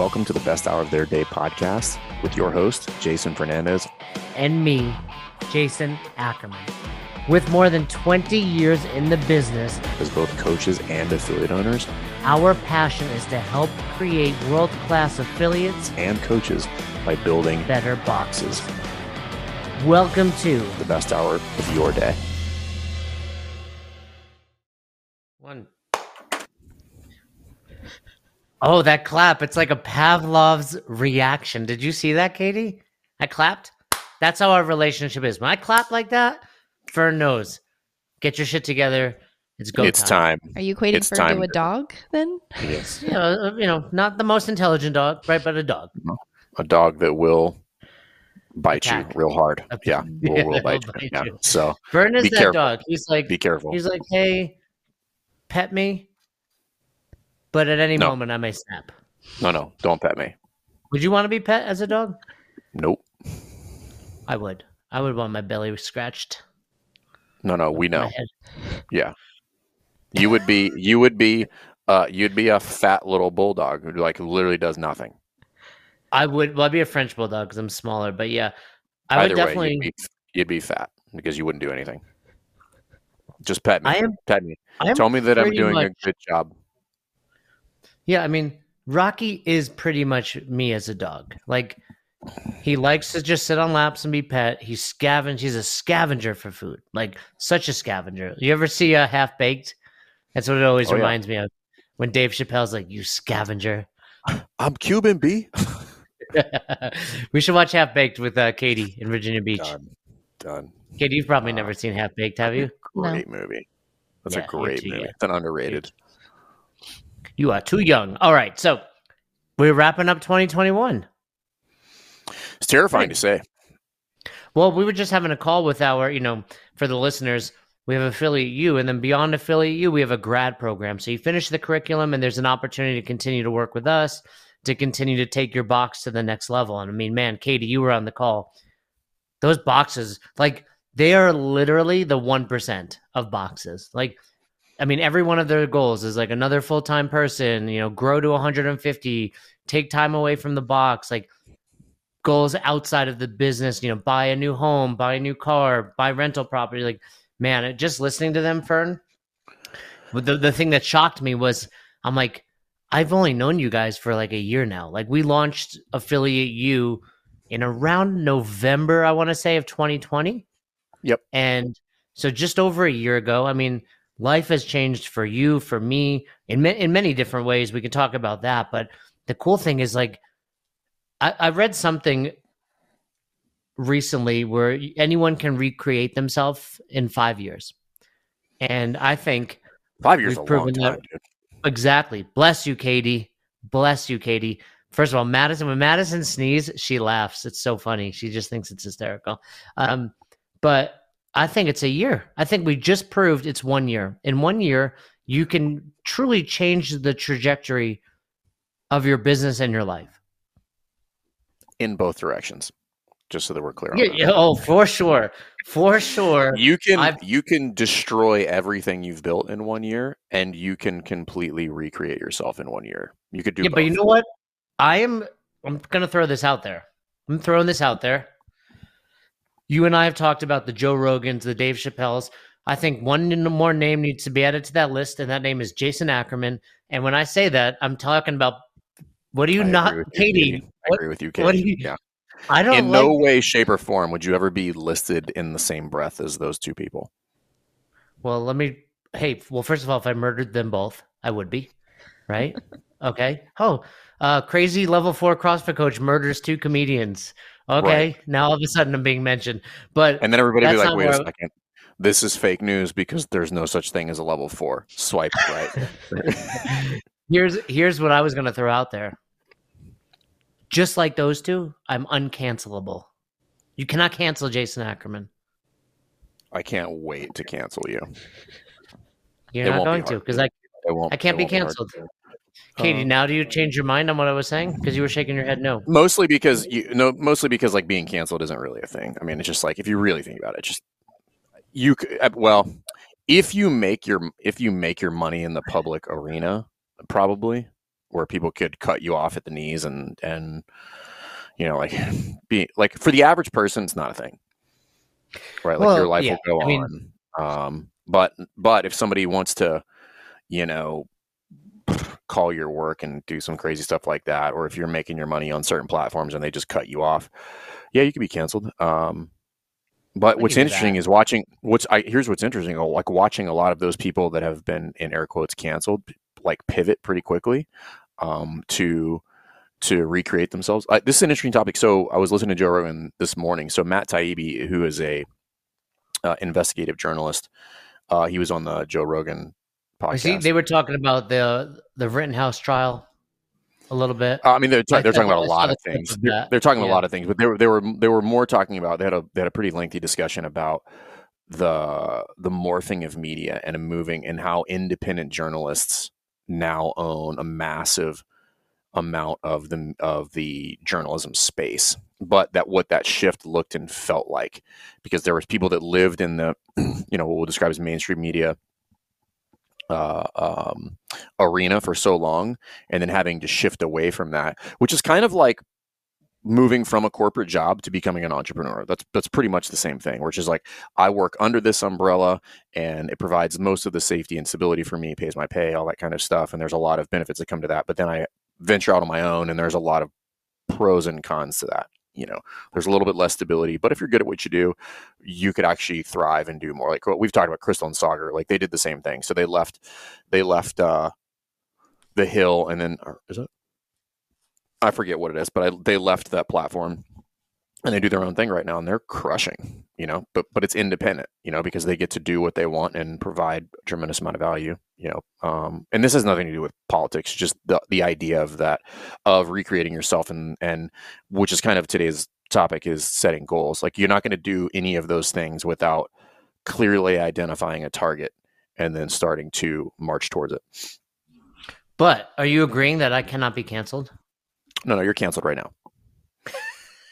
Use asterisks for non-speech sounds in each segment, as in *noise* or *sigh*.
Welcome to the Best Hour of Their Day podcast with your host, Jason Fernandez. And me, Jason Ackerman. With more than 20 years in the business, as both coaches and affiliate owners, our passion is to help create world class affiliates and coaches by building better boxes. Welcome to the best hour of your day. Oh, that clap. It's like a Pavlov's reaction. Did you see that, Katie? I clapped. That's how our relationship is. When I clap like that, Fern knows. Get your shit together. It's go It's time. Are you equating It's Fern time to a dog then? Yes. *laughs* You know, uh, you know, not the most intelligent dog, right? But a dog. A dog that will bite Attack. you real hard. Yeah. Will, Yeah, will *laughs* will bite you. bite Yeah. So Fern is Be that careful. dog. He's like, be careful. he's like, hey, pet me. But at any No. moment, I may snap. No, no, don't pet me. Would you want to be pet as a dog? Nope. I would. I would want my belly scratched. No, no, we know. Yeah. You would be you would be uh you'd be a fat little bulldog who like literally does nothing. I would. Well, I'd be a French bulldog because I'm smaller. But yeah, I Either would definitely. way, you'd be, you'd be fat because you wouldn't do anything. Just pet me. I am. pet me. I am Tell me that I'm doing a good job. Yeah, I mean, Rocky is pretty much me as a dog. Like, he likes to just sit on laps and be pet. He's scavenge. He's a scavenger for food. Like, such a scavenger. You ever see a half baked? That's what it always Oh, yeah. reminds me of. When Dave Chappelle's like, "You scavenger." I'm Cuban B. *laughs* *laughs* we should watch Half Baked with uh, Katie in Virginia Beach. Done. Done. Katie, you've probably Uh, never seen Half Baked, have you? Great movie. That's Yeah, a great too movie. It's an underrated. You are too young. All right, so we're wrapping up 2021. It's terrifying Right. to say. Well, we were just having a call with our, you know, for the listeners, we have affiliate U, and then beyond affiliate U, we have a grad program. So you finish the curriculum, and there's an opportunity to continue to work with us to continue to take your box to the next level. And I mean, man, Katie, you were on the call. Those boxes, like, they are literally the 1% of boxes. Like, I mean, every one of their goals is like another full time person, you know, grow to 150, take time away from the box. Like, goals outside of the business, you know, buy a new home, buy a new car, buy rental property. Like, man, just listening to them, Fern, but the, the thing that shocked me was I'm like, I've only known you guys for like a year now. Like, we launched Affiliate U in around November, I want to say, of 2020. Yep. And so just over a year ago, I mean, life has changed for you, for me, in, ma- in many different ways. We can talk about that. But the cool thing is, like, I, I read something recently where anyone can recreate themselves in five years. And I think Five years We've is a long proven time, that- dude. exactly. Bless you, Katie. Bless you, Katie. First of all, Madison, when Madison sneezes, she laughs. It's so funny. She just thinks it's hysterical. Um, but I think it's a year. I think we just proved it's one year. In one year, you can truly change the trajectory of your business and your life. In both directions. Just so that we're clear on Yeah, that. oh, for sure. For sure. You can I've- you can destroy everything you've built in one year, and you can completely recreate yourself in one year. You could do. yeah, but you know what? I am. I'm gonna throw this out there. I'm throwing this out there. You and I have talked about the Joe Rogans, the Dave Chappelles. I think one more name needs to be added to that list, and that name is Jason Ackerman. And when I say that, I'm talking about what do you I not, with you, Katie? I agree with you, Katie. what do you- yeah. I don't In like. no way, shape, or form would you ever be listed in the same breath as those two people. Well, let me. Hey, well, first of all, if I murdered them both, I would be, right? *laughs* okay. Oh, uh, crazy level four CrossFit coach murders two comedians. Okay, now all of a sudden I'm being mentioned, but And then everybody be like, "Wait a I- second, this is fake news because there's no such thing as a level four. Swipe right. *laughs* here's here's what I was gonna throw out there. Just like those two, I'm uncancelable. You cannot cancel Jason Ackerman. I can't wait to cancel you. You're It not be going to because I won't. I can't be hard. Katie, Uh, now do you change your mind on what I was saying? Because you were shaking your head no. Mostly because you no, mostly because like being canceled isn't really a thing. I mean, it's just like if you really think about it, just you uh, well, if you make your if you make your money in the public arena, probably where people could cut you off at the knees and and you know like *laughs* be like for the average person it's not a thing right like Well, your life yeah, will go I mean- on um but but if somebody wants to you know call your work and do some crazy stuff like that or if you're making your money on certain platforms and they just cut you off yeah you could be canceled um but what's interesting that. is watching what's I here's what's interesting oh, like watching a lot of those people that have been in air quotes canceled like pivot pretty quickly um to to recreate themselves. I, this is an interesting topic. So I was listening to Joe Rogan this morning. So Matt Taibbi, who is a uh, investigative journalist, uh, he was on the Joe Rogan I see they were talking about the the Rittenhouse trial a little bit. Uh, I mean, they're, ta- I they're talking about a lot of things. of They're, they're talking about Yeah. a lot of things, but they were they were they were more talking about they had a they had a pretty lengthy discussion about the the morphing of media and a moving and how independent journalists now own a massive amount of the of the journalism space but that what that shift looked and felt like because there was people that lived in the *clears throat* you know what we'll describe as mainstream media uh, um, arena for so long and then having to shift away from that which is kind of like moving from a corporate job to becoming an entrepreneur. That's that's pretty much the same thing which is like i work under this umbrella and it provides most of the safety and stability for me pays my pay all that kind of stuff and there's a lot of benefits that come to that but then i venture out on my own and there's a lot of pros and cons to that you know there's a little bit less stability but if you're good at what you do you could actually thrive and do more like what we've talked about Krystal and Saagar like they did the same thing. So they left they left uh the hill and then is it? I forget what it is but I, they left that platform and they do their own thing right now and they're crushing you know but but it's independent you know because they get to do what they want and provide a tremendous amount of value you know um and this has nothing to do with politics just the the idea of that of recreating yourself and and which is kind of today's topic is setting goals like you're not going to do any of those things without clearly identifying a target and then starting to march towards it But are you agreeing that I cannot be canceled? no no you're canceled right now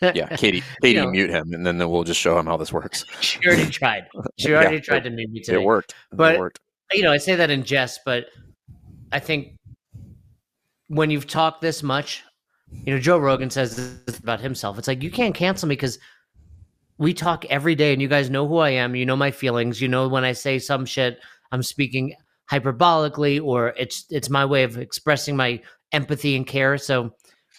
yeah katie *laughs* katie know- mute him and then we'll just show him how this works *laughs* she already *laughs* tried. She Yeah, already it- tried to mute me today. it worked But- it worked you know, I say that in jest, but I think when you've talked this much, you know, Joe Rogan says this about himself. It's like you can't cancel me because we talk every day, and you guys know who I am. You know my feelings. You know when I say some shit, I'm speaking hyperbolically, or it's it's my way of expressing my empathy and care. So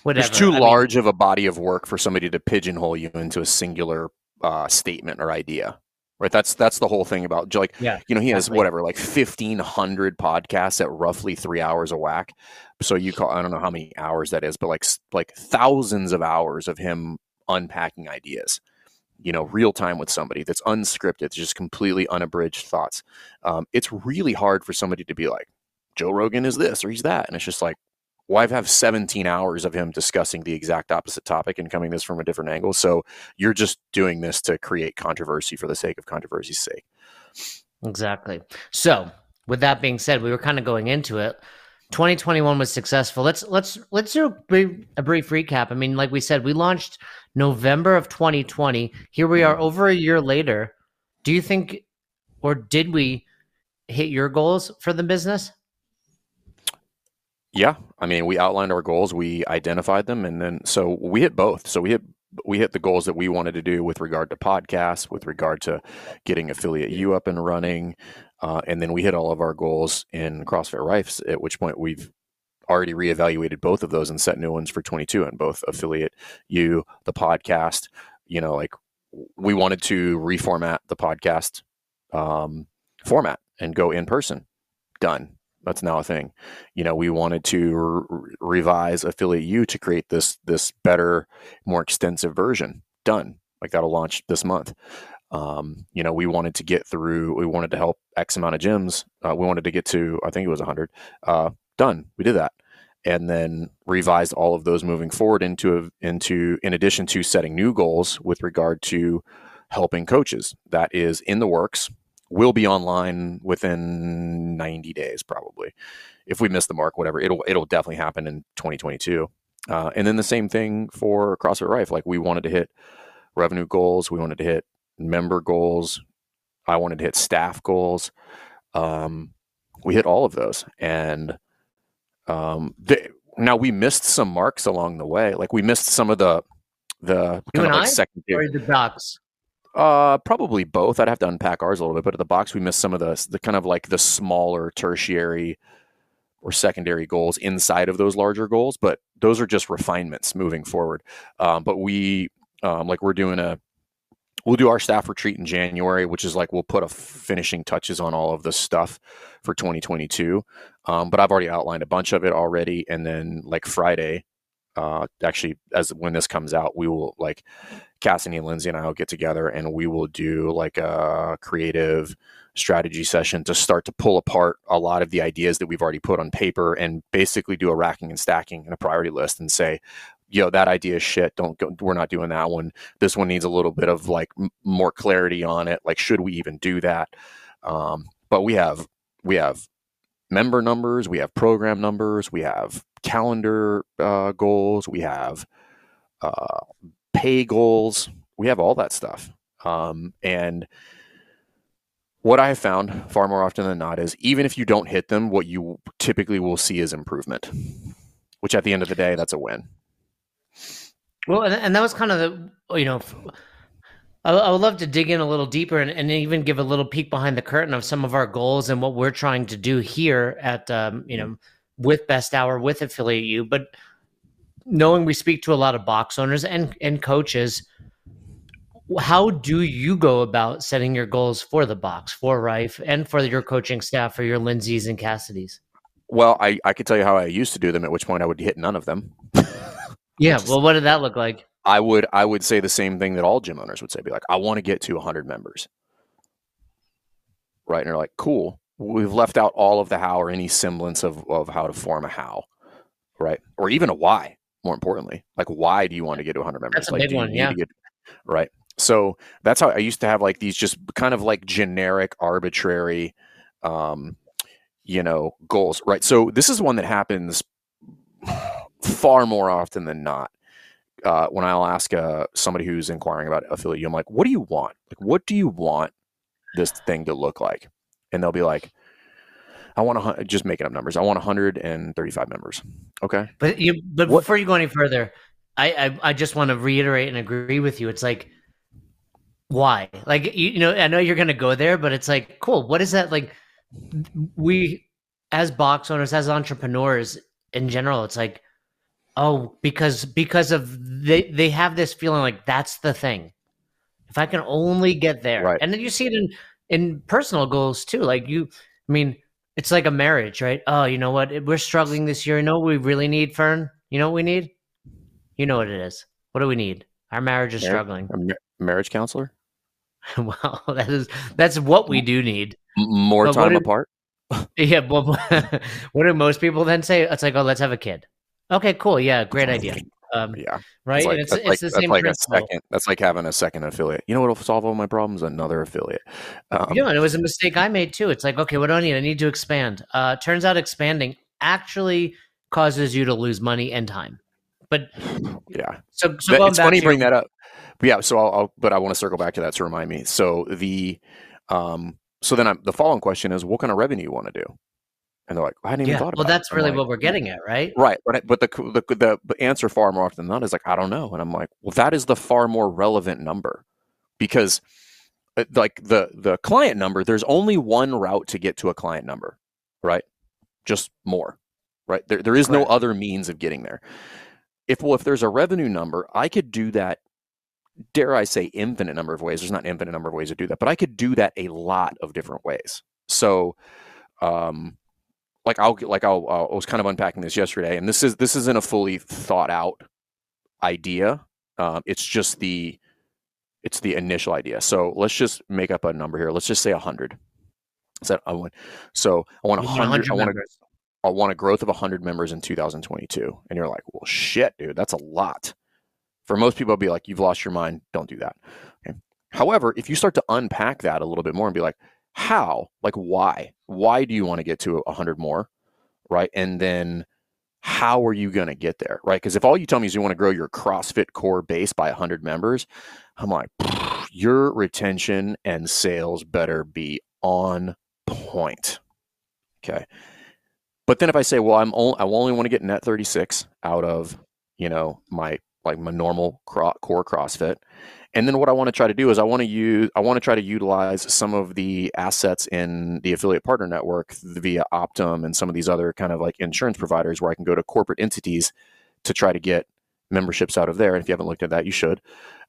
whatever. There's too I mean, large of a body of work for somebody to pigeonhole you into a singular uh, statement or idea. Right. That's that's the whole thing about like Yeah, you know he has whatever like fifteen hundred podcasts at roughly three hours a whack. So you call I don't know how many hours that is, but like like thousands of hours of him unpacking ideas. You know, real time with somebody that's unscripted, it's just completely unabridged thoughts. Um, it's really hard for somebody to be like Joe Rogan is this or he's that, and it's just like well, I've have 17 hours of him discussing the exact opposite topic and coming this from a different angle. So you're just doing this to create controversy for the sake of controversy's sake. Exactly. So, with that being said, we were kind of going into it. 2021 was successful. Let's let's let's do a brief, a brief recap. I mean, like we said, we launched November of 2020. Here we are mm-hmm. over a year later. Do you think or did we hit your goals for the business? Yeah, I mean, we outlined our goals, we identified them, and then so we hit both. So we hit we hit the goals that we wanted to do with regard to podcasts, with regard to getting affiliate U up and running, uh, and then we hit all of our goals in CrossFit Rifes. At which point we've already reevaluated both of those and set new ones for 22 and both affiliate U, the podcast. You know, like we wanted to reformat the podcast um, format and go in person. Done. That's now a thing. You know, we wanted to re- revise affiliate U to create this this better, more extensive version. Done. Like that'll launch this month. Um, you know, we wanted to get through. We wanted to help X amount of gyms. Uh, we wanted to get to. I think it was 100. Uh, done. We did that, and then revised all of those moving forward into into in addition to setting new goals with regard to helping coaches. That is in the works will be online within 90 days probably if we miss the mark whatever it'll it'll definitely happen in 2022 uh, and then the same thing for crossfit rife like we wanted to hit revenue goals we wanted to hit member goals i wanted to hit staff goals um, we hit all of those and um, they, now we missed some marks along the way. Like we missed some of the the You kind of like I? secondary. Or the docs. Uh, probably both. I'd have to unpack ours a little bit, but at the box we missed some of the the kind of like the smaller tertiary or secondary goals inside of those larger goals. But those are just refinements moving forward. Um, but we um, like we're doing a we'll do our staff retreat in January, which is like we'll put a finishing touches on all of the stuff for 2022. Um, but I've already outlined a bunch of it already, and then like Friday, uh, actually, as when this comes out, we will like Cassidy and Lindsay and I will get together and we will do like a creative strategy session to start to pull apart a lot of the ideas that we've already put on paper and basically do a racking and stacking and a priority list and say, yo, that idea is shit. Don't go. We're not doing that one. This one needs a little bit of like m- more clarity on it. Like, should we even do that? Um, but we have we have member numbers, we have program numbers, we have calendar uh, goals, we have uh, pay goals, we have all that stuff. Um, and what I have found far more often than not is even if you don't hit them, what you typically will see is improvement, which at the end of the day, that's a win. Well, and, and that was kind of the you know, I, I would love to dig in a little deeper and, and even give a little peek behind the curtain of some of our goals and what we're trying to do here at um, you know with Best Hour with Affiliate U. But knowing we speak to a lot of box owners and and coaches, how do you go about setting your goals for the box for Rife and for your coaching staff for your Lindsays and Cassidys? Well, I, I could tell you how I used to do them, at which point I would hit none of them. Yeah. *laughs* Just- Well, what did that look like? I would I would say the same thing that all gym owners would say, be like, I want to get to 100 members. Right. And they're like, cool. We've left out all of the how or any semblance of, of how to form a how. Right. Or even a why, more importantly. Like, why do you want to get to 100 members? That's a like, big one, yeah. get- right. So that's how I used to have like these just kind of like generic, arbitrary, um, you know, goals. Right. So this is one that happens *sighs* far more often than not uh, when I'll ask uh, somebody who's inquiring about affiliate, I'm like, what do you want? Like, what do you want this thing to look like? And they'll be like, I want to just making up numbers. I want 135 members. Okay. But you, but What- before you go any further, I, I, I just want to reiterate and agree with you. It's like, why? Like, you, you know, I know you're going to go there, but it's like, cool. What is that? Like, we, as box owners, as entrepreneurs in general, it's like, oh, because because of they they have this feeling like that's the thing. If I can only get there, Right. and then you see it in in personal goals too. Like you, I mean, it's like a marriage, right? Oh, you know what? We're struggling this year. You know what we really need, Fern? You know what we need? You know what it is. What do we need? Our marriage is Mar- struggling. A mar- marriage counselor? *laughs* well, that is that's what we do need. More But time do- apart? *laughs* Yeah, but *laughs* what do most people then say? It's like, oh, let's have a kid. Okay, cool. Yeah, great idea. Um, Yeah. right? It's like, it's, that's it's like, the that's same like a principle. second. That's like having a second affiliate. You know what'll solve all my problems? Another affiliate. Um, yeah, and it was a mistake I made too. It's like, okay, what do I need? I need to expand. Uh, turns out expanding actually causes you to lose money and time. But *sighs* yeah. so, so it's funny you to bring that up. But yeah, so I'll, I'll but I want to circle back to that to remind me. So the um so then I'm, the following question is what kind of revenue you want to do? And they're like, I hadn't even yeah, thought well, about it. that's I'm really like, what we're getting at, right? Right, but but the, the the the answer far more often than not is like I don't know, and I'm like, well, that is the far more relevant number because uh, like the the client number, there's only one route to get to a client number, right? Just more, right? There there is no other means of getting there. If well, if there's a revenue number, I could do that. Dare I say, infinite number of ways? There's not an infinite number of ways to do that, but I could do that a lot of different ways. So, um, like I'll like I'll, I was kind of unpacking this yesterday, and this is this isn't a fully thought out idea. Um, it's just the it's the initial idea. So let's just make up a number here. Let's just say hundred. So I want so I want hundred. I want a, members. Want a growth of hundred members in 2022, and you're like, well, shit, dude, that's a lot. For most people, it'd be like, you've lost your mind. Don't do that. Okay. However, if you start to unpack that a little bit more and be like, how, like, why, why do you want to get to 100 more, right? And then how are you going to get there, right? Because if all you tell me is you want to grow your CrossFit core base by 100 members, I'm like, your retention and sales better be on point. Okay. But then if I say, well, I'm only, I only want to get net 36 out of, you know, my like my normal core CrossFit, and then what I want to try to do is I want to use I want to try to utilize some of the assets in the affiliate partner network via Optum and some of these other kind of like insurance providers where I can go to corporate entities to try to get memberships out of there. And if you haven't looked at that, you should.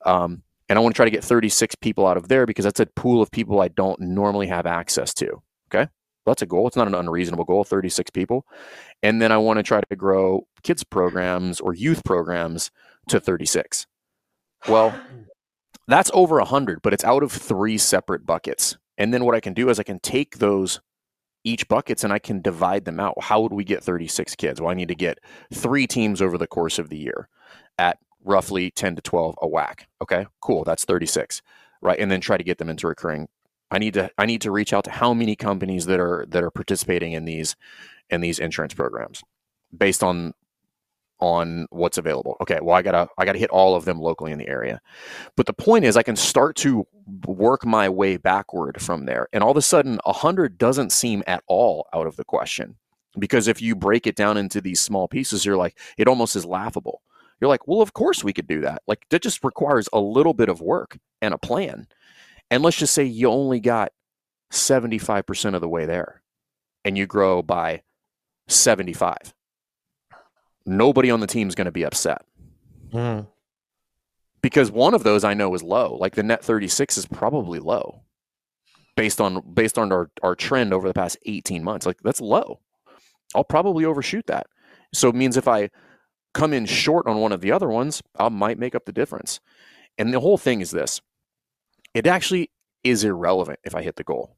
Um, and I want to try to get 36 people out of there because that's a pool of people I don't normally have access to. Okay. That's a goal. It's not an unreasonable goal, 36 people. And then I want to try to grow kids programs or youth programs to 36. Well, that's over 100, but it's out of three separate buckets. And then what I can do is I can take those each buckets and I can divide them out. How would we get 36 kids? Well, I need to get three teams over the course of the year at roughly 10 to 12 a whack. Okay, cool. That's 36. Right. And then try to get them into recurring. I need to I need to reach out to how many companies that are that are participating in these in these insurance programs based on on what's available. Okay, well I gotta I gotta hit all of them locally in the area. But the point is I can start to work my way backward from there. And all of a sudden a hundred doesn't seem at all out of the question. Because if you break it down into these small pieces, you're like, it almost is laughable. You're like, well, of course we could do that. Like that just requires a little bit of work and a plan. And let's just say you only got 75% of the way there and you grow by 75 nobody on the team is going to be upset. Mm. Because one of those I know is low. Like the net 36 is probably low based on based on our, our trend over the past 18 months. Like that's low. I'll probably overshoot that. So it means if I come in short on one of the other ones, I might make up the difference. And the whole thing is this. It actually is irrelevant if I hit the goal.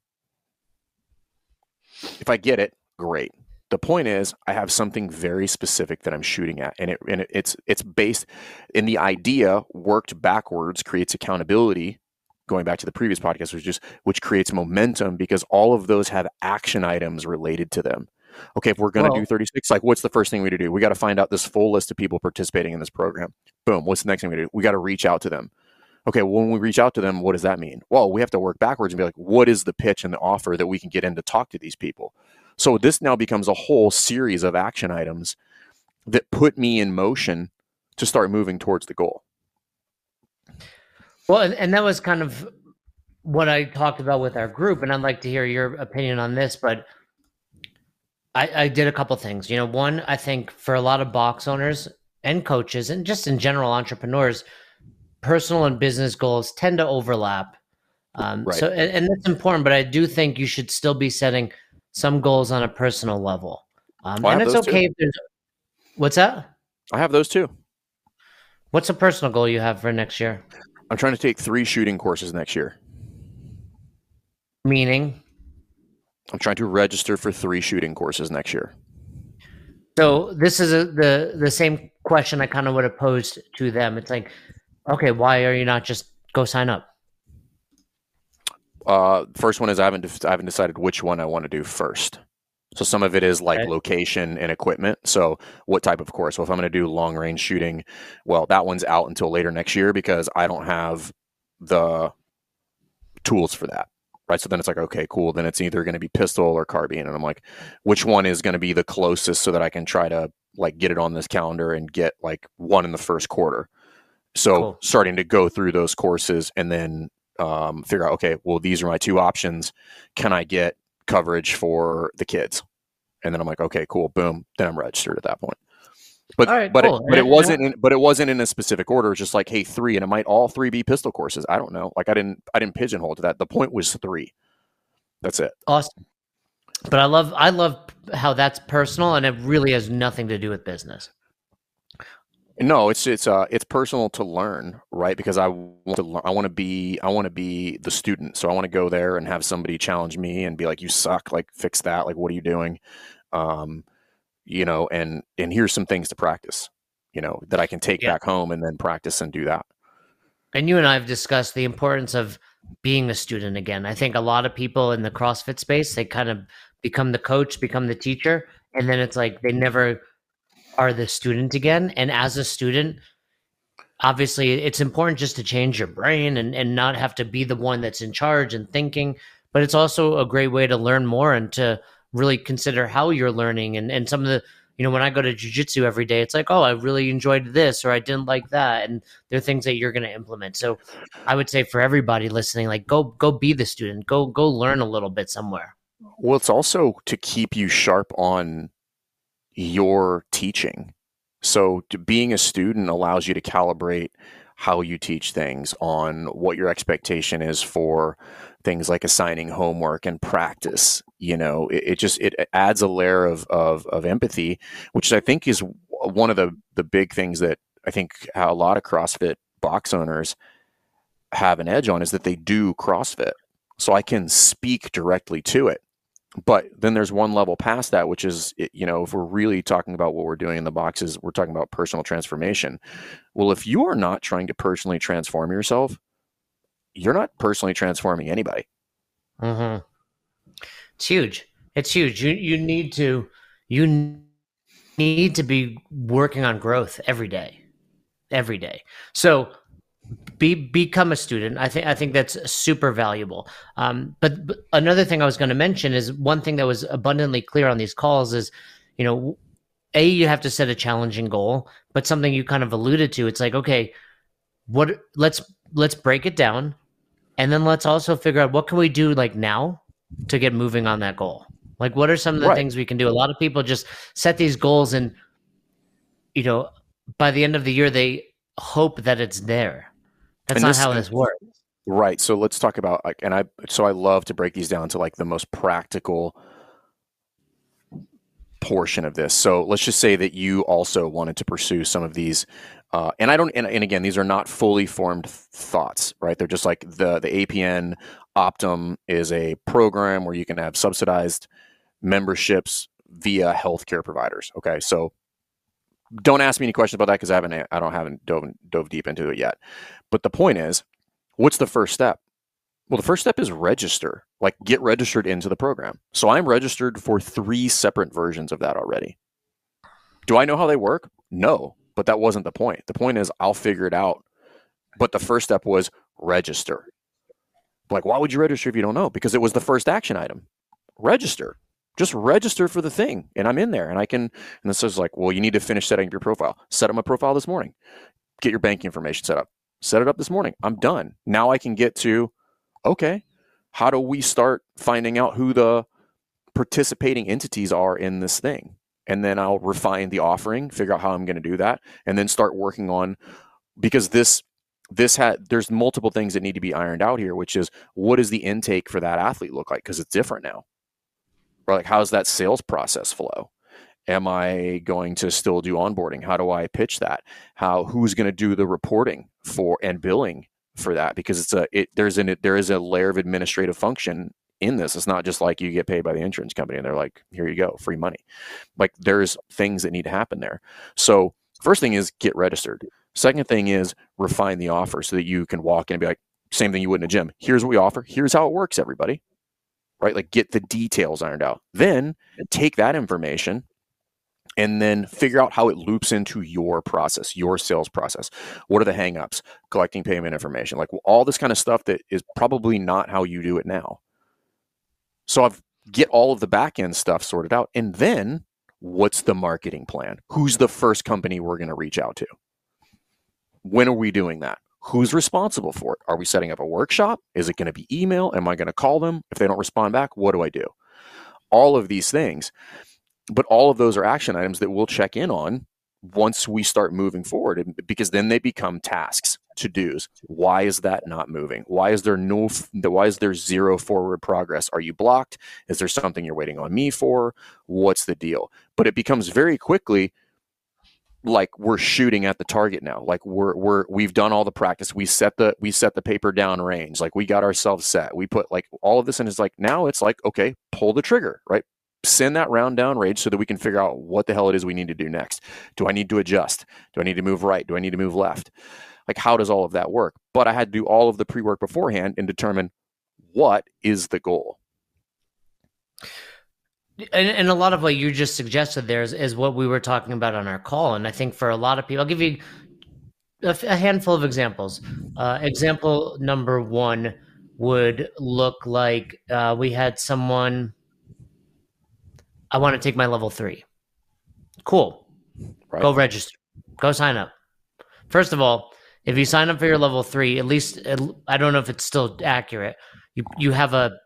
If I get it, great the point is i have something very specific that i'm shooting at and it and it's it's based in the idea worked backwards creates accountability going back to the previous podcast which just which creates momentum because all of those have action items related to them. Okay if we're going to well, do 36 like what's the first thing we to do? We got to find out this full list of people participating in this program. Boom what's the next thing we do? We got to reach out to them. Okay well, when we reach out to them what does that mean? Well we have to work backwards and be like what is the pitch and the offer that we can get in to talk to these people so this now becomes a whole series of action items that put me in motion to start moving towards the goal. Well, and, and that was kind of what I talked about with our group, and I'd like to hear your opinion on this. But I, I did a couple things. You know, one, I think for a lot of box owners and coaches, and just in general entrepreneurs, personal and business goals tend to overlap. Um, right. So, and, and that's important. But I do think you should still be setting some goals on a personal level. Um, well, and it's okay if there's. What's that? I have those too. What's a personal goal you have for next year? I'm trying to take three shooting courses next year. Meaning? I'm trying to register for three shooting courses next year. So this is a, the the same question I kind of would have posed to them. It's like, okay, why are you not just go sign up? Uh, first one is I haven't I haven't decided which one I want to do first. So some of it is like okay. location and equipment. So what type of course? Well, if I'm going to do long range shooting, well, that one's out until later next year because I don't have the tools for that. Right. So then it's like, okay, cool. Then it's either going to be pistol or carbine. And I'm like, which one is going to be the closest so that I can try to like get it on this calendar and get like one in the first quarter. So cool. starting to go through those courses and then um, figure out, okay, well, these are my two options. Can I get coverage for the kids? And then I'm like, okay, cool, boom. Then I'm registered at that point. But right, but cool. it, but it wasn't in, but it wasn't in a specific order. It's just like, hey, three, and it might all three be pistol courses. I don't know. Like I didn't I didn't pigeonhole to that. The point was three. That's it. Awesome. But I love I love how that's personal and it really has nothing to do with business. No, it's it's uh it's personal to learn, right? Because I want to learn, I want to be I want to be the student. So I want to go there and have somebody challenge me and be like, "You suck! Like fix that! Like what are you doing?" Um, you know, and and here's some things to practice. You know that I can take yeah. back home and then practice and do that. And you and I have discussed the importance of being a student again. I think a lot of people in the CrossFit space they kind of become the coach, become the teacher, and then it's like they never are the student again. And as a student, obviously it's important just to change your brain and, and not have to be the one that's in charge and thinking. But it's also a great way to learn more and to really consider how you're learning. And, and some of the you know when i go to jiu-jitsu every day it's like oh i really enjoyed this or i didn't like that. And there are things that you're going to implement. So i would say for everybody listening like go go be the student. Go go learn a little bit somewhere. Well it's also to keep you sharp on your teaching. So being a student allows you to calibrate how you teach things on what your expectation is for things like assigning homework and practice you know? It, it, just it adds a layer of, of of empathy which i think is one of the the big things that i think a lot of crossfit box owners have an edge on is that they do crossfit. So i can speak directly to it but then there's one level past that which is you know if we're really talking about what we're doing in the boxes we're talking about personal transformation. Well if you are not trying to personally transform yourself you're not personally transforming anybody. Mm-hmm. it's huge. It's huge. You you need to you need to be working on growth every day. Every day. So be become a student. I think I think that's super valuable. Um, but, but another thing I was going to mention is one thing that was abundantly clear on these calls is, you know, a you have to set a challenging goal, but something you kind of alluded to. It's like okay, what let's let's break it down, and then let's also figure out what can we do like now to get moving on that goal. Like what are some of the right. things we can do? A lot of people just set these goals and, you know, by the end of the year they hope that it's there that's and not this, how this works. Right. So let's talk about like, and I so I love to break these down to like the most practical portion of this. So let's just say that you also wanted to pursue some of these, uh, and I don't. And, and, again, these are not fully formed thoughts, right? They're just like the the APN Optum is a program where you can have subsidized memberships via healthcare providers. Okay, so don't ask me any questions about that because I haven't I don't haven't dove dove deep into it yet. But the point is, what's the first step? Well, the first step is register. Like get registered into the program. So I'm registered for three separate versions of that already. Do I know how they work? No, but that wasn't the point. The point is I'll figure it out. But the first step was register. Like, why would you register if you don't know? Because it was the first action item. Register just register for the thing and I'm in there and I can and this is like, well, you need to finish setting up your profile. Set up my profile this morning. Get your banking information set up. Set it up this morning. I'm done. Now I can get to okay, how do we start finding out who the participating entities are in this thing? And then I'll refine the offering, figure out how I'm going to do that, and then start working on because this this had there's multiple things that need to be ironed out here, which is what does the intake for that athlete look like? Because it's different now like how's that sales process flow? Am i going to still do onboarding? How do i pitch that? How who's going to do the reporting for and billing for that? Because it's a it, there's an it, there is a layer of administrative function in this. It's not just like you get paid by the insurance company and they're like here you go free money. Like there's things that need to happen there. So first thing is get registered. Second thing is refine the offer so that you can walk in and be like same thing you would in a gym. Here's what we offer. Here's how it works everybody right? Like get the details ironed out. Then take that information and then figure out how it loops into your process, your sales process. What are the hangups? Collecting payment information, like all this kind of stuff that is probably not how you do it now. So I've get all of the back end stuff sorted out. And then what's the marketing plan? Who's the first company we're going to reach out to? When are we doing that? Who's responsible for it? Are we setting up a workshop? Is it going to be email? Am I going to call them? If they don't respond back, what do I do? All of these things. But all of those are action items that we'll check in on once we start moving forward because then they become tasks to do's why is that not moving why is there no why is there zero forward progress are you blocked is there something you're waiting on me for what's the deal but it becomes very quickly like we're shooting at the target now. Like we're we're we've done all the practice. We set the we set the paper down range. Like we got ourselves set. We put like all of this and it's like now it's like okay pull the trigger right? Send that round down range so that we can figure out what the hell it is we need to do next. Do i need to adjust? Do i need to move right? Do i need to move left? Like how does all of that work? But i had to do all of the pre-work beforehand and determine what is the goal and, and, a lot of what you just suggested there is, is what we were talking about on our call. And I think for a lot of people, I'll give you a, a handful of examples. Uh, example number one would look like uh, we had someone I want to take my level three. Cool. Right. Go register. Go sign up. First of all, if you sign up for your level three, at least I don't know if it's still accurate. You you have a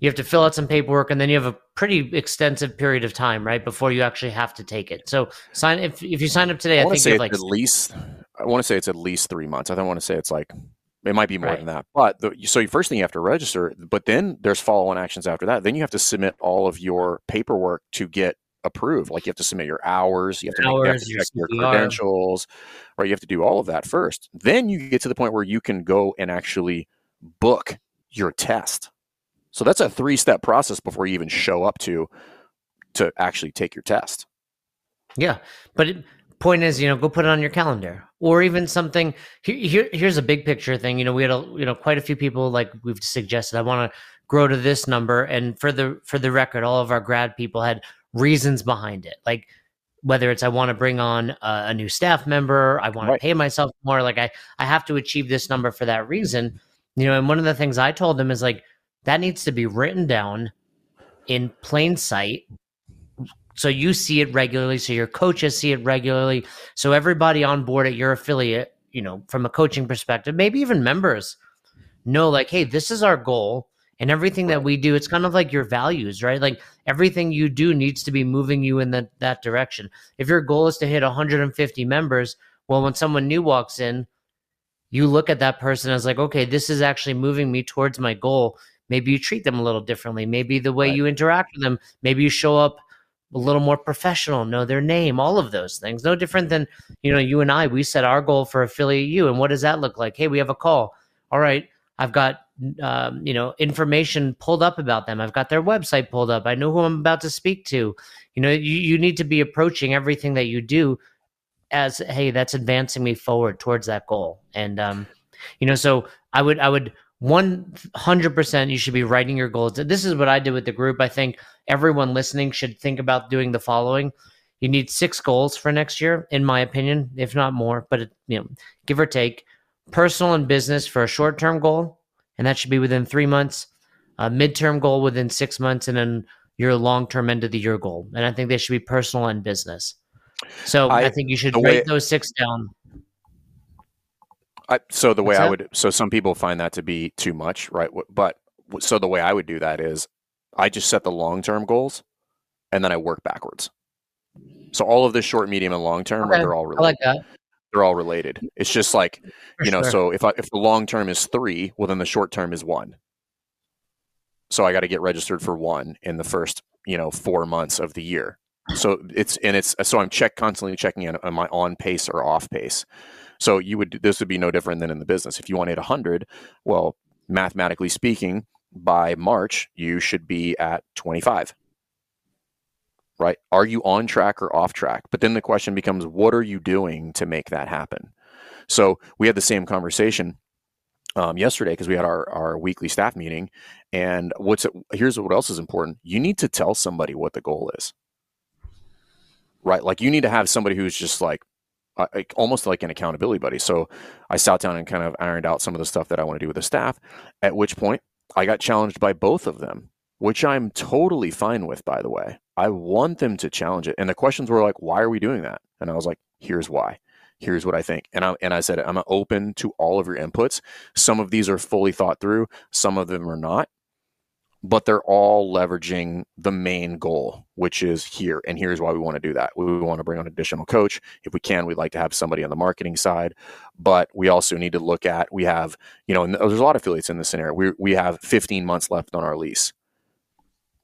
you have to fill out some paperwork, and then you have a pretty extensive period of time, right, before you actually have to take it. So sign if if you sign up today, I, I think say like at least. I want to say it's at least three months. I don't want to say it's like it might be more right. than that. But the, so first thing you have to register, but then there's follow-on actions after that. Then you have to submit all of your paperwork to get approved. Like you have to submit your hours, you have to, hours, make, you have to check your, your credentials, or you have to do all of that first. Then you get to the point where you can go and actually book your test. So that's a three-step process before you even show up to to actually take your test. Yeah, but it, point is, you know, go put it on your calendar, or even something. Here, here, here's a big picture thing. You know, we had a, you know quite a few people like we've suggested. I want to grow to this number, and for the for the record, all of our grad people had reasons behind it, like whether it's I want to bring on a, a new staff member, I want right. to pay myself more, like I I have to achieve this number for that reason. You know, and one of the things I told them is like that needs to be written down in plain sight. So you see it regularly so your coaches see it regularly. So everybody on board at your affiliate you know from a coaching perspective maybe even members know like hey this is our goal and everything that we do it's kind of like your values right? Like everything you do needs to be moving you in that that direction. If your goal is to hit 150 members well when someone new walks in you look at that person as like okay this is actually moving me towards my goal maybe you treat them a little differently maybe the way right. you interact with them maybe you show up a little more professional, know their name, all of those things. No different than, you know, you and I, we set our goal for affiliate you. And what does that look like? Hey, we have a call. All right, I've got, um, you know, information pulled up about them. I've got their website pulled up. I know who I'm about to speak to. You know, you, you need to be approaching everything that you do as, hey, that's advancing me forward towards that goal. And, um, you know, so I would, I would, 100% you should be writing your goals. This is what I did with the group. I think everyone listening should think about doing the following. You need six goals for next year, in my opinion, if not more, but it, you know, give or take. Personal and business for a short term goal, and that should be within three months. A midterm goal within six months, and then your long term end of the year goal. And I think they should be personal and business. So I, I think you should write those six down I, so the way I would, so some people find that to be too much, right? But so the way I would do that is I just set the long term goals and then I work backwards. So all of the short, medium, and long term, okay. they're all related. I like that. They're all related. It's just like, For you know, sure. so if I, if the long term is three, well, then the short term is one. So I got to get registered for one in the first, you know, four months of the year. So it's, and it's, so I'm check constantly checking in am I on pace or off pace? So you would this would be no different than in the business. If you want to hit 100, well, mathematically speaking, by March you should be at 25. Right? Are you on track or off track? But then the question becomes what are you doing to make that happen? So we had the same conversation um, yesterday because we had our, our weekly staff meeting. And what's here's what else is important. You need to tell somebody what the goal is. Right? Like you need to have somebody who's just like, like almost like an accountability buddy. So I sat down and kind of ironed out some of the stuff that I want to do with the staff. At which point I got challenged by both of them, which I'm totally fine with, by the way. I want them to challenge it. And the questions were like, why are we doing that? And I was like, here's why. Here's what I think. And I, and I said, I'm open to all of your inputs. Some of these are fully thought through, some of them are not but they're all leveraging the main goal, which is here. And here's why we want to do that. We want to bring on an additional coach. If we can, we'd like to have somebody on the marketing side, but we also need to look at, we have, you know, there's a lot of affiliates in this scenario. We, we have 15 months left on our lease,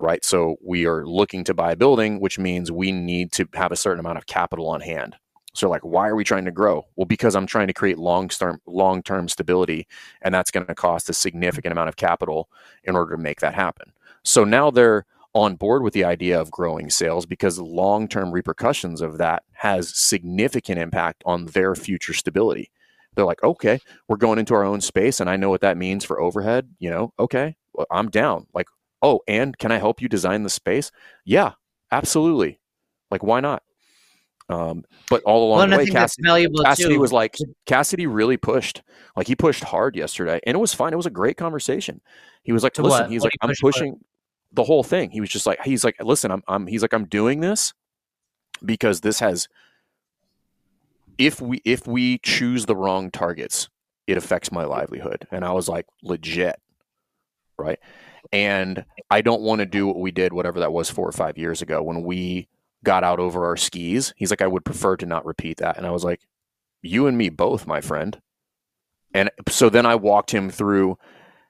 right? So we are looking to buy a building, which means we need to have a certain amount of capital on hand. So like, why are we trying to grow? Well, because I'm trying to create long term long term stability, and that's going to cost a significant amount of capital in order to make that happen. So now they're on board with the idea of growing sales because long term repercussions of that has significant impact on their future stability. They're like, okay, we're going into our own space, and I know what that means for overhead. You know, okay, well, I'm down. Like, oh, and can I help you design the space? Yeah, absolutely. Like, why not? Um, but all along well, the way, Cassidy, Cassidy was like, Cassidy really pushed. Like he pushed hard yesterday, and it was fine. It was a great conversation. He was like, to "Listen, what? he's what like, I'm pushing the whole thing. He was just like, he's like, listen, I'm, I'm, he's like, I'm doing this because this has, if we, if we choose the wrong targets, it affects my livelihood. And I was like, legit. Right. And I don't want to do what we did, whatever that was four or five years ago when we got out over our skis. He's like, I would prefer to not repeat that. And I was like, you and me both, my friend. And so then I walked him through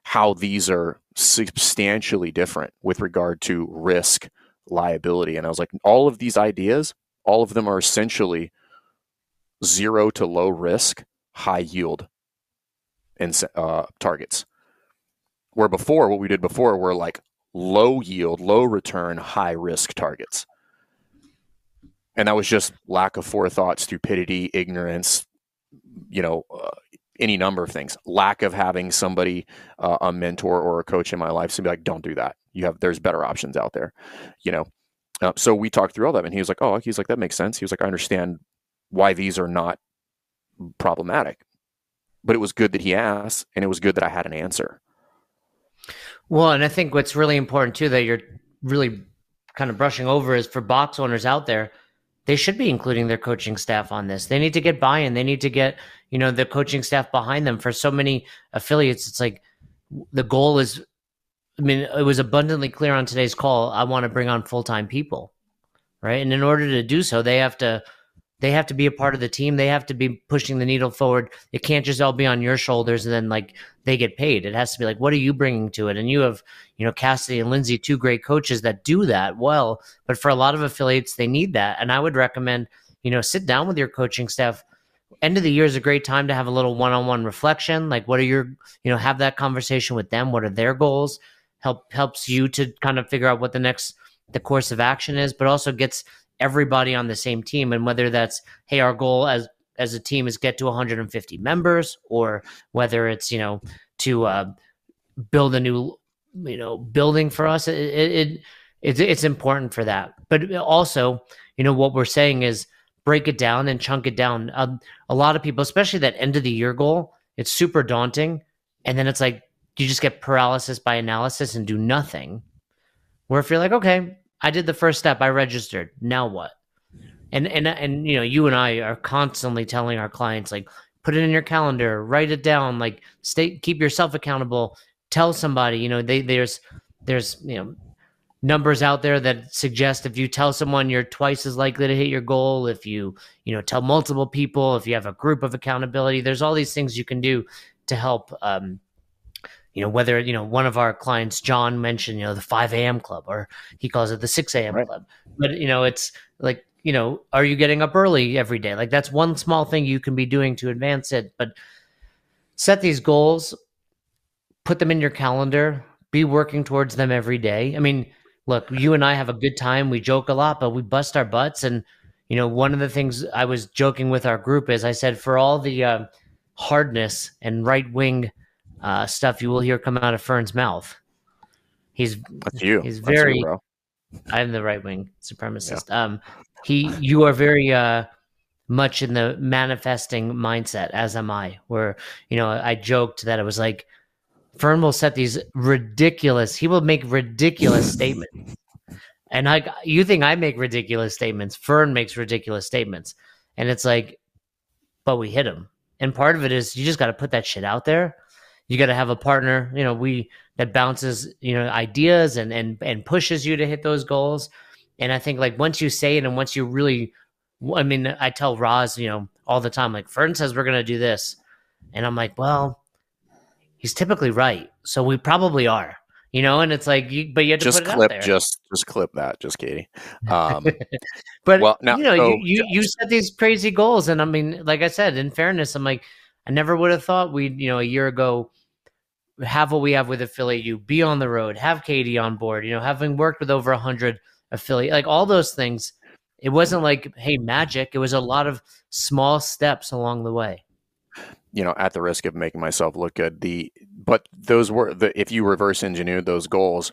how these are substantially different with regard to risk, liability. And I was like, all of these ideas, all of them are essentially zero to low risk, high yield and uh, targets. Where before, what we did before were like low yield, low return, high risk targets. And that was just lack of forethought, stupidity, ignorance, you know, uh, any number of things. Lack of having somebody, uh, a mentor or a coach in my life, to be like, don't do that. You have there's better options out there, you know. Uh, so we talked through all that, and he was like, "Oh, he's like that makes sense." He was like, "I understand why these are not problematic, but it was good that he asked, and it was good that I had an answer." Well, and I think what's really important too that you're really kind of brushing over is for box owners out there they should be including their coaching staff on this. They need to get buy-in. They need to get, you know, the coaching staff behind them. For so many affiliates, it's like the goal is I mean, it was abundantly clear on today's call, I want to bring on full-time people. Right? And in order to do so, they have to they have to be a part of the team. They have to be pushing the needle forward. It can't just all be on your shoulders and then like they get paid. It has to be like, what are you bringing to it? And you have, you know, Cassidy and Lindsay, two great coaches that do that well. But for a lot of affiliates, they need that. And I would recommend, you know, sit down with your coaching staff. End of the year is a great time to have a little one on one reflection. Like, what are your, you know, have that conversation with them. What are their goals? Help helps you to kind of figure out what the next the course of action is, but also gets everybody on the same team. And whether that's hey our goal as as a team is get to 150 members or whether it's you know to uh, build a new you know building for us it, it it's it's important for that. But also you know what we're saying is break it down and chunk it down. Um, a lot of people especially that end of the year goal it's super daunting. And then it's like you just get paralysis by analysis and do nothing. Where if you're like okay I did the first step. I registered. Now what? And and and you know, you and I are constantly telling our clients like put it in your calendar, write it down, like stay keep yourself accountable. Tell somebody, you know, they there's there's, you know, numbers out there that suggest if you tell someone you're twice as likely to hit your goal if you you know tell multiple people if you have a group of accountability there's all these things you can do to help um, you know whether you know one of our clients john mentioned you know the 5 a.m club or he calls it the 6 a.m right. club. But you know it's like you know are you getting up early every day? Like that's one small thing you can be doing to advance it but set these goals put them in your calendar be working towards them every day. I mean look you and i have a good time. We joke a lot but we bust our butts. And you know one of the things i was joking with our group is i said for all the uh, hardness and right wing uh, stuff you will hear come out of Fern's mouth. He's That's you. He's very. You, I'm the right wing supremacist. Yeah. Um, he, you are very uh, much in the manifesting mindset, as am I. Where you know, I joked that it was like Fern will set these ridiculous. He will make ridiculous *laughs* statements, and I, you think I make ridiculous statements? Fern makes ridiculous statements, and it's like, but we hit him. And part of it is you just got to put that shit out there you got to have a partner you know we that bounces you know ideas and and and pushes you to hit those goals. And i think like once you say it and once you really i mean i tell roz you know all the time like fern says we're going to do this. And i'm like well he's typically right. So we probably are you know? And it's like you, but you have to just put it clip out there. just just clip that just katie. *laughs* Um but well now, you know you, you you set these crazy goals. And i mean like i said in fairness i'm like i never would have thought we'd you know a year ago have what we have with affiliate you, be on the road, have Katie on board, you know, having worked with over a hundred affiliate, like all those things. It wasn't like, hey, magic. It was a lot of small steps along the way. You know, at the risk of making myself look good, the but those were the if you reverse engineer those goals,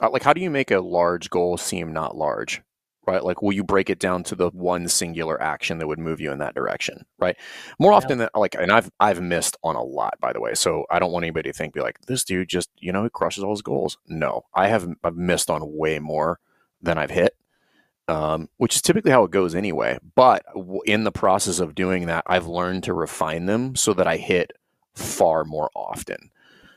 uh, like how do you make a large goal seem not large? Right? Like, will you break it down to the one singular action that would move you in that direction, right? More often than like, and I've I've missed on a lot, by the way. So I don't want anybody to think be like this dude just you know he crushes all his goals. No, I have I've missed on way more than I've hit, um, which is typically how it goes anyway. But in the process of doing that, I've learned to refine them so that I hit far more often.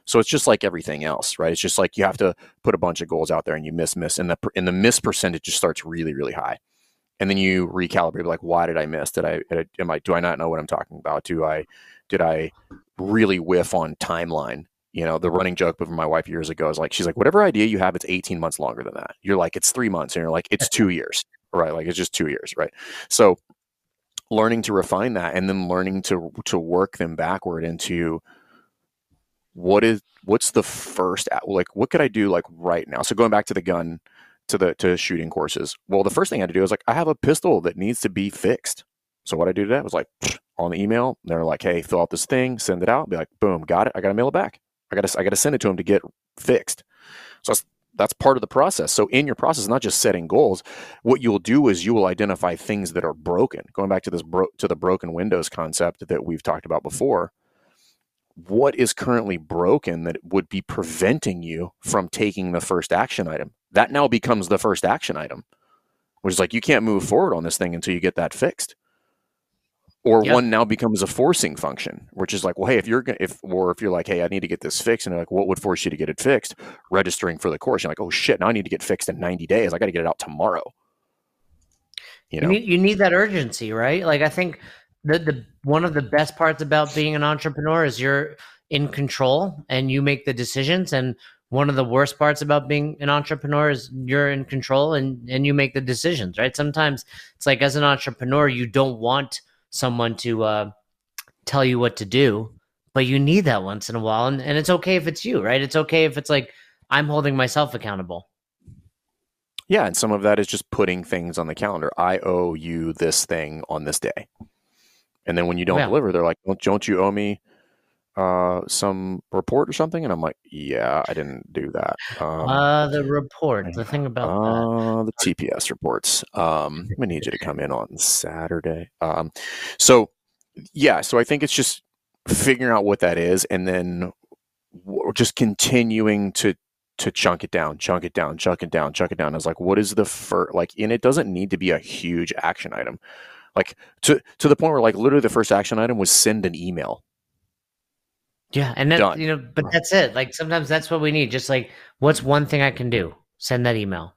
So it's just like everything else, right? It's just like you have to put a bunch of goals out there and you miss, miss, and the and the miss percentage just starts really, really high, and then you recalibrate. Like, why did I miss? Did I am I do I not know what I'm talking about? Do I did I really whiff on timeline? You know, the running joke with my wife years ago is like, she's like, whatever idea you have, it's 18 months longer than that. You're like, it's three months, and you're like, it's two years, right? Like, it's just two years, right? So, learning to refine that, and then learning to to work them backward into what is what's the first like what could I do like right now? So going back to the gun to the to shooting courses. Well, the first thing I had to do was like I have a pistol that needs to be fixed. So what I do today was like on the email, they're like, "Hey, fill out this thing, send it out." Be like, "Boom, got it. I got to mail it back. I got to I got to send it to them to get fixed." So that's that's part of the process. So in your process, not just setting goals, what you'll do is you will identify things that are broken. Going back to this bro- to the broken windows concept that we've talked about before, what is currently broken that would be preventing you from taking the first action item. That now becomes the first action item, which is like you can't move forward on this thing until you get that fixed. Or yep. one now becomes a forcing function, which is like, well, hey, if you're if or if you're like, hey, I need to get this fixed, and like, what would force you to get it fixed? Registering for the course. You're like, oh shit, now I need to get fixed in 90 days. I got to get it out tomorrow. You know, you need, you need that urgency, right? Like, I think the the one of the best parts about being an entrepreneur is you're in control and you make the decisions. And one of the worst parts about being an entrepreneur is you're in control and and you make the decisions right? Sometimes it's like as an entrepreneur you don't want someone to uh, tell you what to do but you need that once in a while. And, and it's okay if it's you right? It's okay if it's like i'm holding myself accountable. Yeah and some of that is just putting things on the calendar. I owe you this thing on this day and then when you don't yeah. deliver, they're like, don't, don't you owe me uh, some report or something? And I'm like, yeah, I didn't do that. Um, uh, the report, the thing about uh, the TPS reports. Um, I need you to come in on Saturday. Um, so yeah, so I think it's just figuring out what that is, and then just continuing to to chunk it down, chunk it down, chunk it down, chunk it down. I was like, what is the first like? And it doesn't need to be a huge action item like to to the point where like literally the first action item was send an email. Yeah and then Done. you know but that's it. Like sometimes that's what we need. Just like what's one thing i can do? Send that email.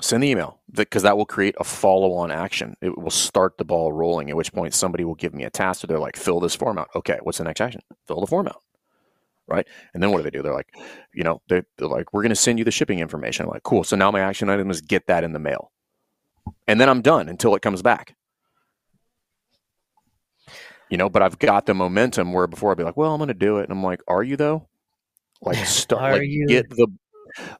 Send the email. Because that will create a follow-on action. It will start the ball rolling at which point somebody will give me a task or they're like fill this form out. Okay what's the next action? Fill the form out. Right? And then what do they do? They're like you know they're, they're like we're going to send you the shipping information. I'm like cool. So now my action item is get that in the mail. And then i'm done until it comes back you know, but I've got the momentum where before I'd be like, well, I'm going to do it. And I'm like, are you though? Like, *laughs* start, like you? get the,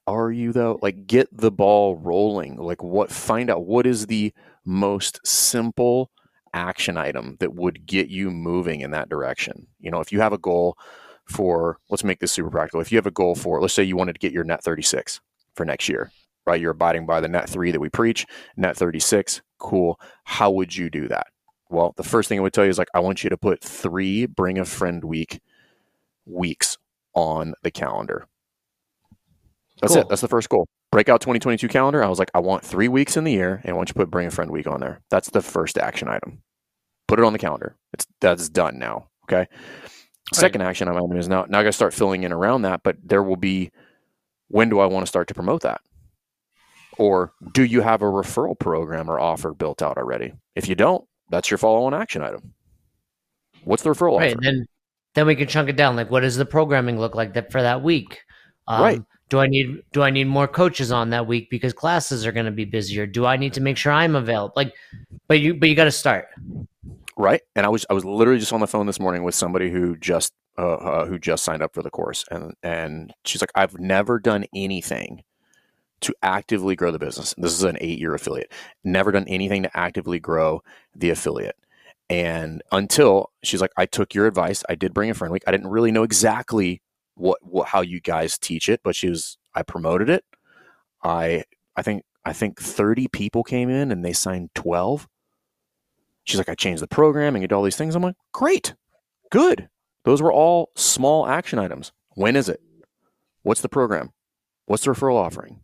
are you though? Like, get the ball rolling. Like, what, find out what is the most simple action item that would get you moving in that direction. You know, if you have a goal for, let's make this super practical. If you have a goal for, let's say you wanted to get your net 36 for next year, right? You're abiding by the net three that we preach, net 36. Cool. How would you do that? Well, the first thing I would tell you is like, I want you to put three bring a friend week weeks on the calendar. That's cool. it. That's the first goal. Break out 2022 calendar. I was like, I want three weeks in the year, and I want you to put bring a friend week on there. That's the first action item. Put it on the calendar. It's that's done now. Okay. Second right. action item is now now I got to start filling in around that, but there will be when do I want to start to promote that? Or do you have a referral program or offer built out already? If you don't, that's your follow-on action item. What's the referral right? Then, then we can chunk it down. Like, what does the programming look like that for that week? Um, right. Do I need do I need more coaches on that week because classes are going to be busier? Do I need to make sure I'm available? Like, but you but you got to start. Right. And I was I was literally just on the phone this morning with somebody who just uh, uh, who just signed up for the course, and and she's like, I've never done anything to actively grow the business. This is an eight year affiliate. Never done anything to actively grow the affiliate. And until she's like, I took your advice. I did bring a friend week. I didn't really know exactly what, what how you guys teach it, but she was I promoted it. I I think I think 30 people came in and they signed 12. She's like, I changed the program and did all these things. I'm like, great, good. Those were all small action items. When is it? What's the program? What's the referral offering?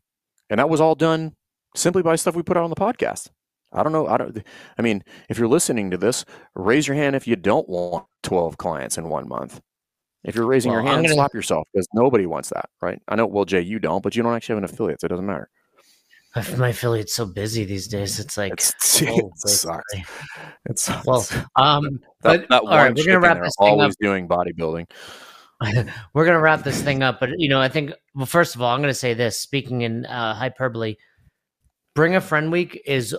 And that was all done simply by stuff we put out on the podcast. I don't know. I don't. I mean, if you're listening to this, raise your hand if you don't want 12 clients in one month. If you're raising Well, your hand, gonna- slap yourself because nobody wants that, right? I know. Well, Jay, you don't, but you don't actually have an affiliate, so it doesn't matter. My affiliate's so busy these days. It's like It's, *laughs* oh, it sucks. basically. It sucks. Well, um, that, but that all right, we're gonna wrap this thing up. always doing bodybuilding. *laughs* we're gonna wrap this thing up, but you know, I think well, first of all, I'm gonna say this. Speaking in uh, hyperbole, Bring a Friend Week is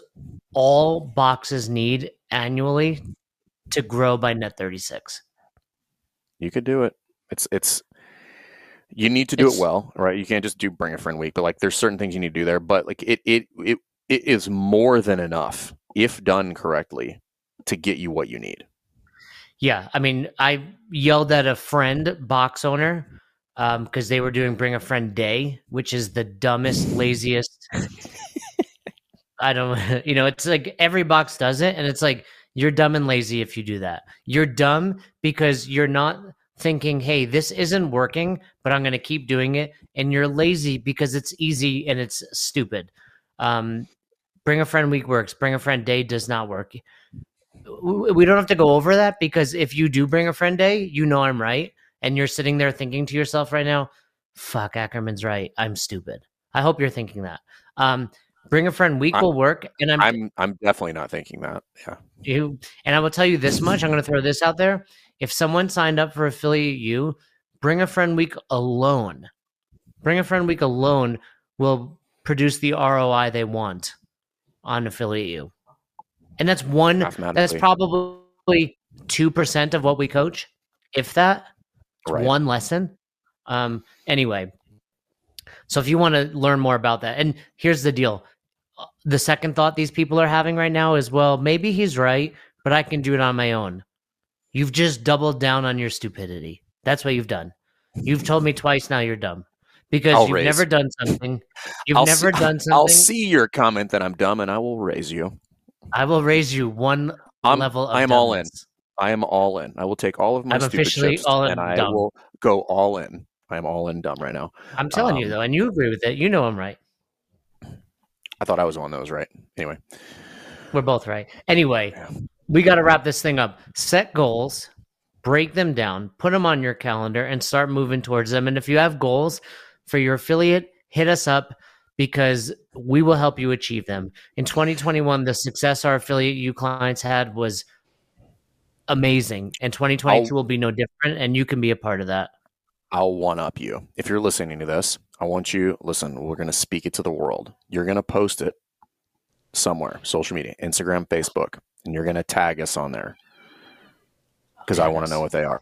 all boxes need annually to grow by net 36. You could do it. It's it's you need to do It's- it well, right? You can't just do bring a friend week, but like there's certain things you need to do there. But like it it it it is more than enough if done correctly to get you what you need. Yeah, I mean, I yelled at a friend box owner because they were doing Bring a Friend Day, which is the dumbest, laziest. *laughs* I don't, *laughs* you know, it's like every box does it, and it's like you're dumb and lazy if you do that. You're dumb because you're not thinking, "Hey, this isn't working, but I'm going to keep doing it," and you're lazy because it's easy and it's stupid. Um, Bring a Friend Week works. Bring a Friend Day does not work we don't have to go over that because if you do bring a friend day, you know I'm right. And you're sitting there thinking to yourself right now, fuck, Ackerman's right. I'm stupid. I hope you're thinking that. Um, bring a friend week I'm- will work. And I'm, I'm I'm definitely not thinking that. Yeah. you, and I will tell you this much. I'm going to throw this out there. If someone signed up for affiliate you, bring a friend week alone. Bring a friend week alone will produce the ROI they want on affiliate you. And that's one that's probably 2% of what we coach. If that Right. one lesson. Um anyway so if you want to learn more about that and here's the deal. The second thought these people are having right now is well maybe he's right but i can do it on my own. You've just doubled down on your stupidity. That's what you've done. You've told me twice now you're dumb. Because I'll you've raise. never done something. You've I'll never see- done something I'll see your comment that I'm dumb and I will raise you. I will raise you one I'm level of I am all in. I am all in. I will take all of my I'm stupid officially chips all in and I will go all in. I am all in dumb right now. i'm telling you Um, though and you agree with it you know i'm right I thought I was one that was right. Anyway, We're both right. Anyway, Yeah. we got to wrap this thing up. Set goals, break them down, put them on your calendar, and start moving towards them. And if you have goals for your affiliate, hit us up because we will help you achieve them. In 2021, the success our affiliate you clients had was amazing, and 2022 I'll- will be no different. And you can be a part of that. I'll one up you. If you're listening to this, I want you listen, we're going to speak it to the world. You're going to post it somewhere, social media, Instagram, Facebook, and you're going to tag us on there. Cuz I want to know what they are.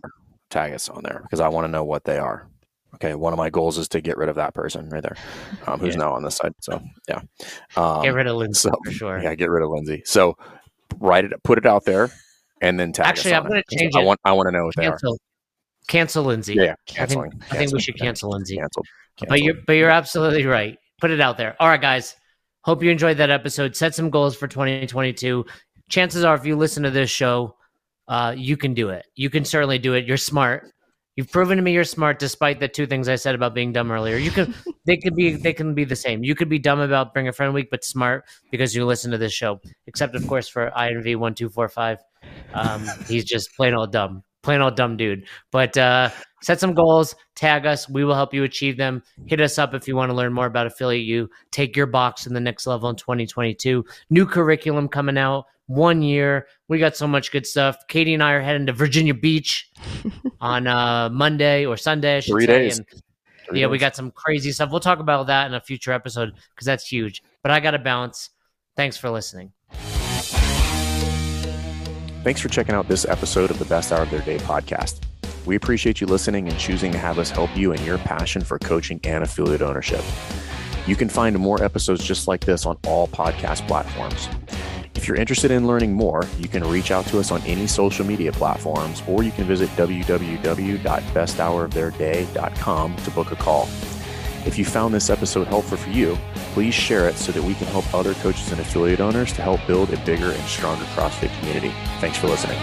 Tag us on there because I want to know what they are. Okay, one of my goals is to get rid of that person right there, *laughs* um, who's Yeah. now on this side. So yeah, um, Get rid of Lindsay so- for sure. Yeah, get rid of Lindsay. So write it, put it out there, and then tag. Actually, I'm it, 'cause change I want I want to know what they are. Cancel, cancel Lindsay. Yeah, yeah, I think, canceling. I think we canceling, should cancel Lindsay. Canceled. But you're but you're absolutely right. Put it out there. All right, guys. Hope you enjoyed that episode. Set some goals for 2022. Chances are, if you listen to this show, uh, you can do it. You can certainly do it. You're smart. You've proven to me you're smart, despite the two things I said about being dumb earlier. You can, *laughs* they could be, they can be the same. You could be dumb about bring a friend week, but smart because you listen to this show. Except, of course, for INV one two four five, um, he's just plain old dumb, plain old dumb dude. But uh, set some goals, tag us. We will help you achieve them. Hit us up if you want to learn more about Affiliate You. Take your box to the next level in 2022. New curriculum coming out. One year. We got so much good stuff. Katie and I are heading to Virginia Beach *laughs* on uh, Monday or Sunday. I Three say. days. And Three yeah, we got some crazy stuff. We'll talk about that in a future episode because that's huge. But I got to bounce. Thanks for listening. Thanks for checking out this episode of the Best Hour of Their Day podcast. We appreciate you listening and choosing to have us help you in your passion for coaching and affiliate ownership. You can find more episodes just like this on all podcast platforms. If you're interested in learning more, you can reach out to us on any social media platforms or you can visit www.besthouroftheirday.com to book a call. If you found this episode helpful for you, please share it so that we can help other coaches and affiliate owners to help build a bigger and stronger CrossFit community. Thanks for listening.